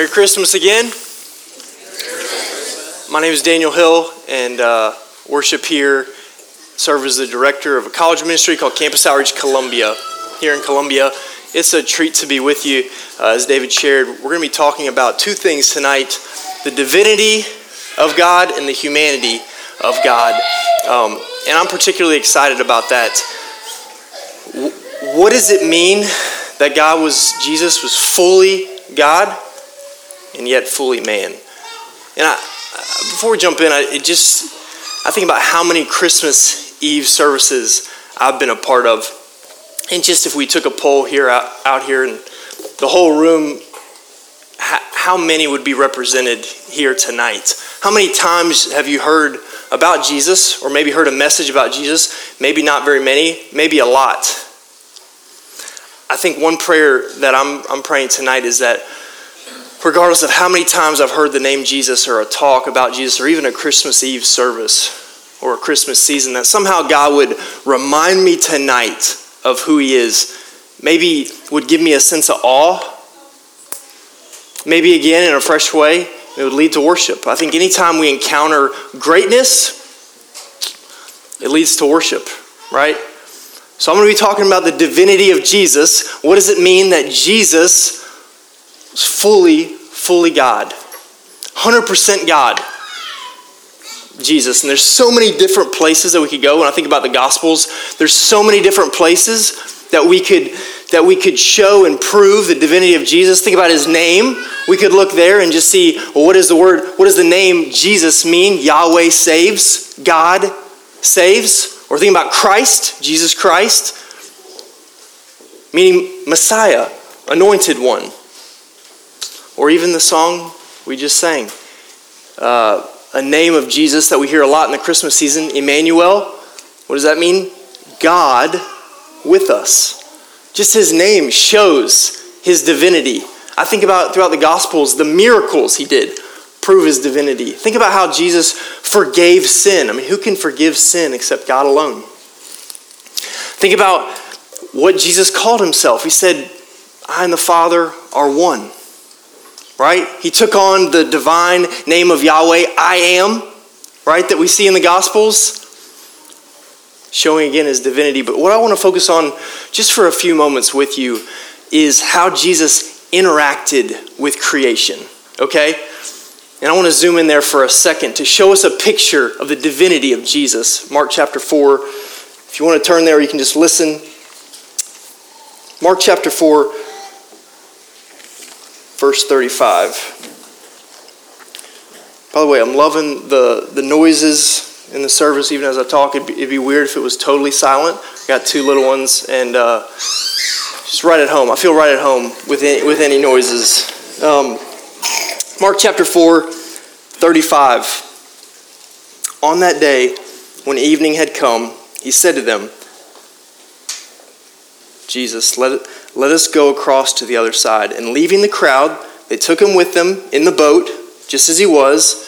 Merry Christmas again. My name is Daniel Hill, and uh, worship here. Serve as the director of a college ministry called Campus Outreach Columbia here in Columbia. It's a treat to be with you. Uh, as David shared, we're going to be talking about two things tonight the divinity of God and the humanity of God. Um, and I'm particularly excited about that. What does it mean that God was, Jesus was fully God and yet fully man? And I, before we jump in, I, it just, I think about how many Christmas Eve services I've been a part of. And just if we took a poll here out, out here and the whole room, how many would be represented here tonight? How many times have you heard about Jesus or maybe heard a message about Jesus? Maybe not very many, maybe a lot. I think one prayer that I'm, I'm praying tonight is that regardless of how many times I've heard the name Jesus or a talk about Jesus or even a Christmas Eve service or a Christmas season, that somehow God would remind me tonight of who He is. Maybe would give me a sense of awe. Maybe again in a fresh way, it would lead to worship. I think anytime we encounter greatness, it leads to worship, right? So I'm going to be talking about the divinity of Jesus. What does it mean that Jesus was fully, fully God? 100% God. Jesus. And there's so many different places that we could go. When I think about the Gospels, there's so many different places that we could that we could show and prove the divinity of Jesus. Think about his name. We could look there and just see well, what is the word, what does the name Jesus mean? Yahweh saves, God saves. Or think about Christ, Jesus Christ, meaning Messiah, anointed one. Or even the song we just sang, uh, a name of Jesus that we hear a lot in the Christmas season, Emmanuel. What does that mean? God with us. Just his name shows his divinity. I think about throughout the Gospels the miracles he did prove his divinity. Think about how Jesus forgave sin. I mean, who can forgive sin except God alone? Think about what Jesus called himself. He said, I and the Father are one. Right? He took on the divine name of Yahweh, I am, right, that we see in the Gospels, showing again his divinity. But what I want to focus on just for a few moments with you is how Jesus interacted with creation. Okay? And I want to zoom in there for a second to show us a picture of the divinity of Jesus. Mark chapter 4. If you want to turn there, you can just listen. Mark chapter 4, verse 35. By the way, I'm loving the, the noises in the service, even as I talk. It'd be, it'd be weird if it was totally silent. I got two little ones, and uh, just right at home. I feel right at home with any, with any noises. Um, Mark chapter 4, 35. On that day, when evening had come, he said to them, Jesus, let, let us go across to the other side. And leaving the crowd, they took him with them in the boat, just as he was,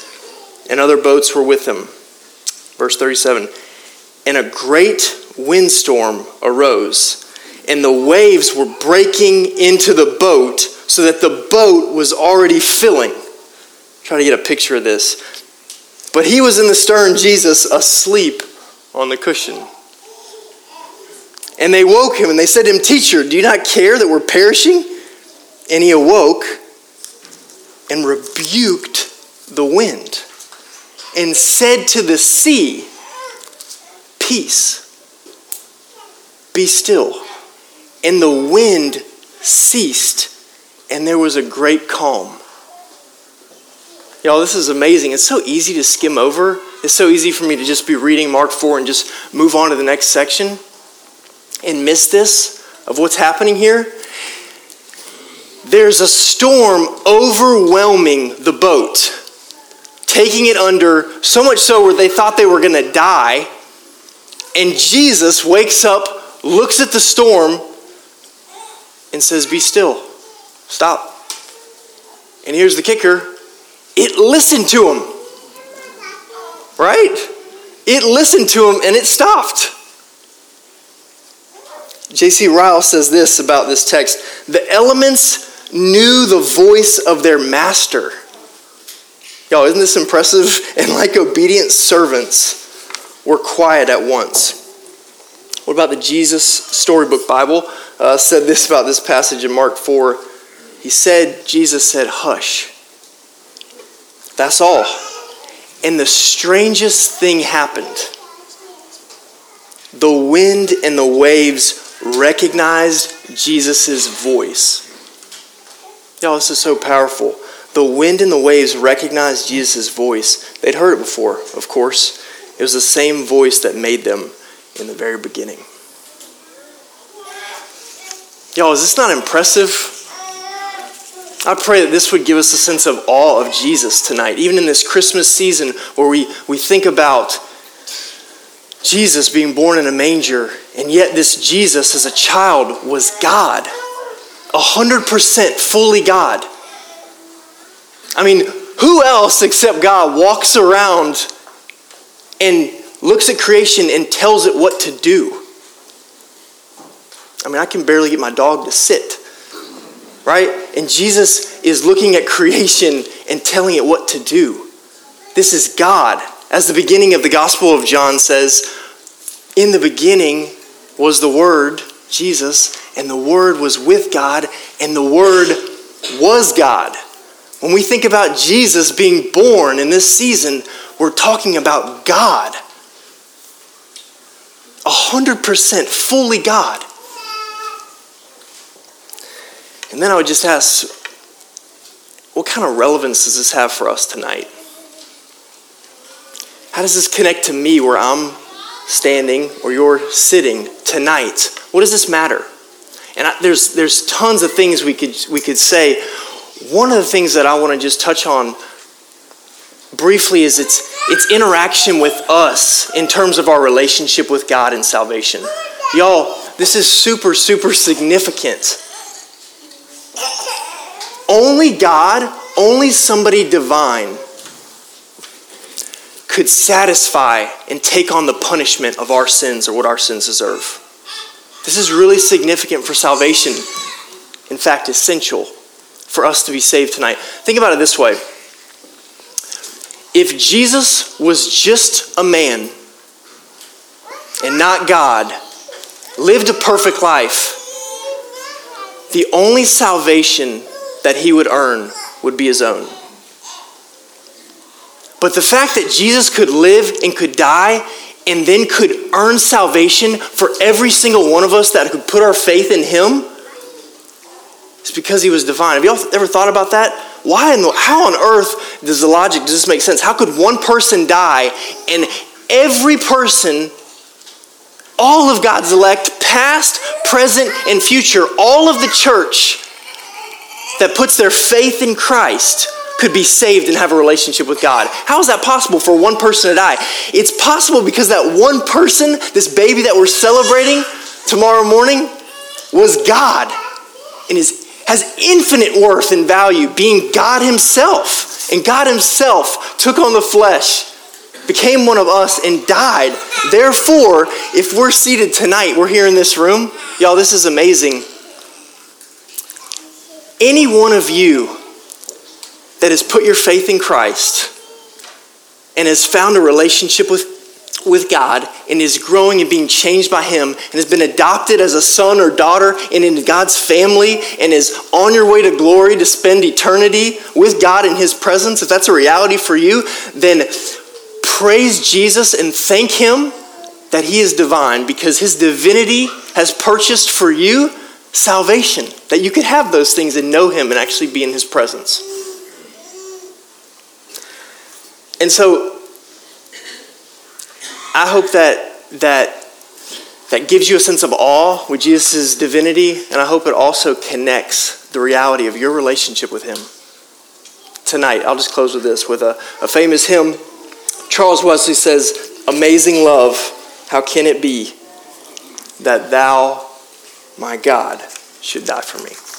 and other boats were with him. Verse 37 And a great windstorm arose, and the waves were breaking into the boat so that the boat was already filling. Try to get a picture of this. But he was in the stern, Jesus, asleep on the cushion. And they woke him and they said to him, Teacher, do you not care that we're perishing? And he awoke and rebuked the wind and said to the sea, Peace, be still. And the wind ceased, and there was a great calm. Y'all, this is amazing. It's so easy to skim over. It's so easy for me to just be reading Mark 4 and just move on to the next section and miss this of what's happening here. There's a storm overwhelming the boat, taking it under, so much so where they thought they were going to die. And Jesus wakes up, looks at the storm, and says, Be still. Stop. And here's the kicker it listened to him. Right? It listened to him and it stopped. J.C. Ryle says this about this text The elements knew the voice of their master. Y'all, isn't this impressive? And like obedient servants, were quiet at once. What about the Jesus Storybook Bible? Uh, said this about this passage in Mark 4. He said, Jesus said, hush. That's all. And the strangest thing happened. The wind and the waves recognized Jesus' voice. Y'all, this is so powerful. The wind and the waves recognized Jesus' voice. They'd heard it before, of course. It was the same voice that made them in the very beginning. Y'all, is this not impressive? I pray that this would give us a sense of awe of Jesus tonight, even in this Christmas season where we, we think about Jesus being born in a manger, and yet this Jesus as a child was God, 100% fully God. I mean, who else except God walks around and looks at creation and tells it what to do? I mean, I can barely get my dog to sit, right? And Jesus is looking at creation and telling it what to do. This is God. As the beginning of the Gospel of John says, in the beginning was the Word, Jesus, and the Word was with God, and the Word was God. When we think about Jesus being born in this season, we're talking about God. 100% fully God. And then I would just ask, what kind of relevance does this have for us tonight? How does this connect to me where I'm standing or you're sitting tonight? What does this matter? And I, there's, there's tons of things we could, we could say. One of the things that I want to just touch on briefly is its, its interaction with us in terms of our relationship with God and salvation. Y'all, this is super, super significant. Only God, only somebody divine could satisfy and take on the punishment of our sins or what our sins deserve. This is really significant for salvation. In fact, essential for us to be saved tonight. Think about it this way if Jesus was just a man and not God, lived a perfect life, the only salvation that he would earn would be his own. But the fact that Jesus could live and could die and then could earn salvation for every single one of us that could put our faith in him is because he was divine. Have y'all ever thought about that? Why in the, how on earth does the logic does this make sense? How could one person die and every person all of God's elect, past, present, and future, all of the church that puts their faith in Christ could be saved and have a relationship with God. How is that possible for one person to die? It's possible because that one person, this baby that we're celebrating tomorrow morning, was God and is, has infinite worth and value, being God Himself. And God Himself took on the flesh, became one of us, and died. Therefore, if we're seated tonight, we're here in this room, y'all, this is amazing any one of you that has put your faith in Christ and has found a relationship with, with God and is growing and being changed by Him and has been adopted as a son or daughter and in God's family and is on your way to glory to spend eternity with God in His presence, if that's a reality for you, then praise Jesus and thank Him that He is divine because His divinity has purchased for you salvation, that you could have those things and know Him and actually be in His presence. And so, I hope that that that gives you a sense of awe with Jesus' divinity, and I hope it also connects the reality of your relationship with Him. Tonight, I'll just close with this with a, a famous hymn. Charles Wesley says, Amazing love, how can it be that thou my God should die for me.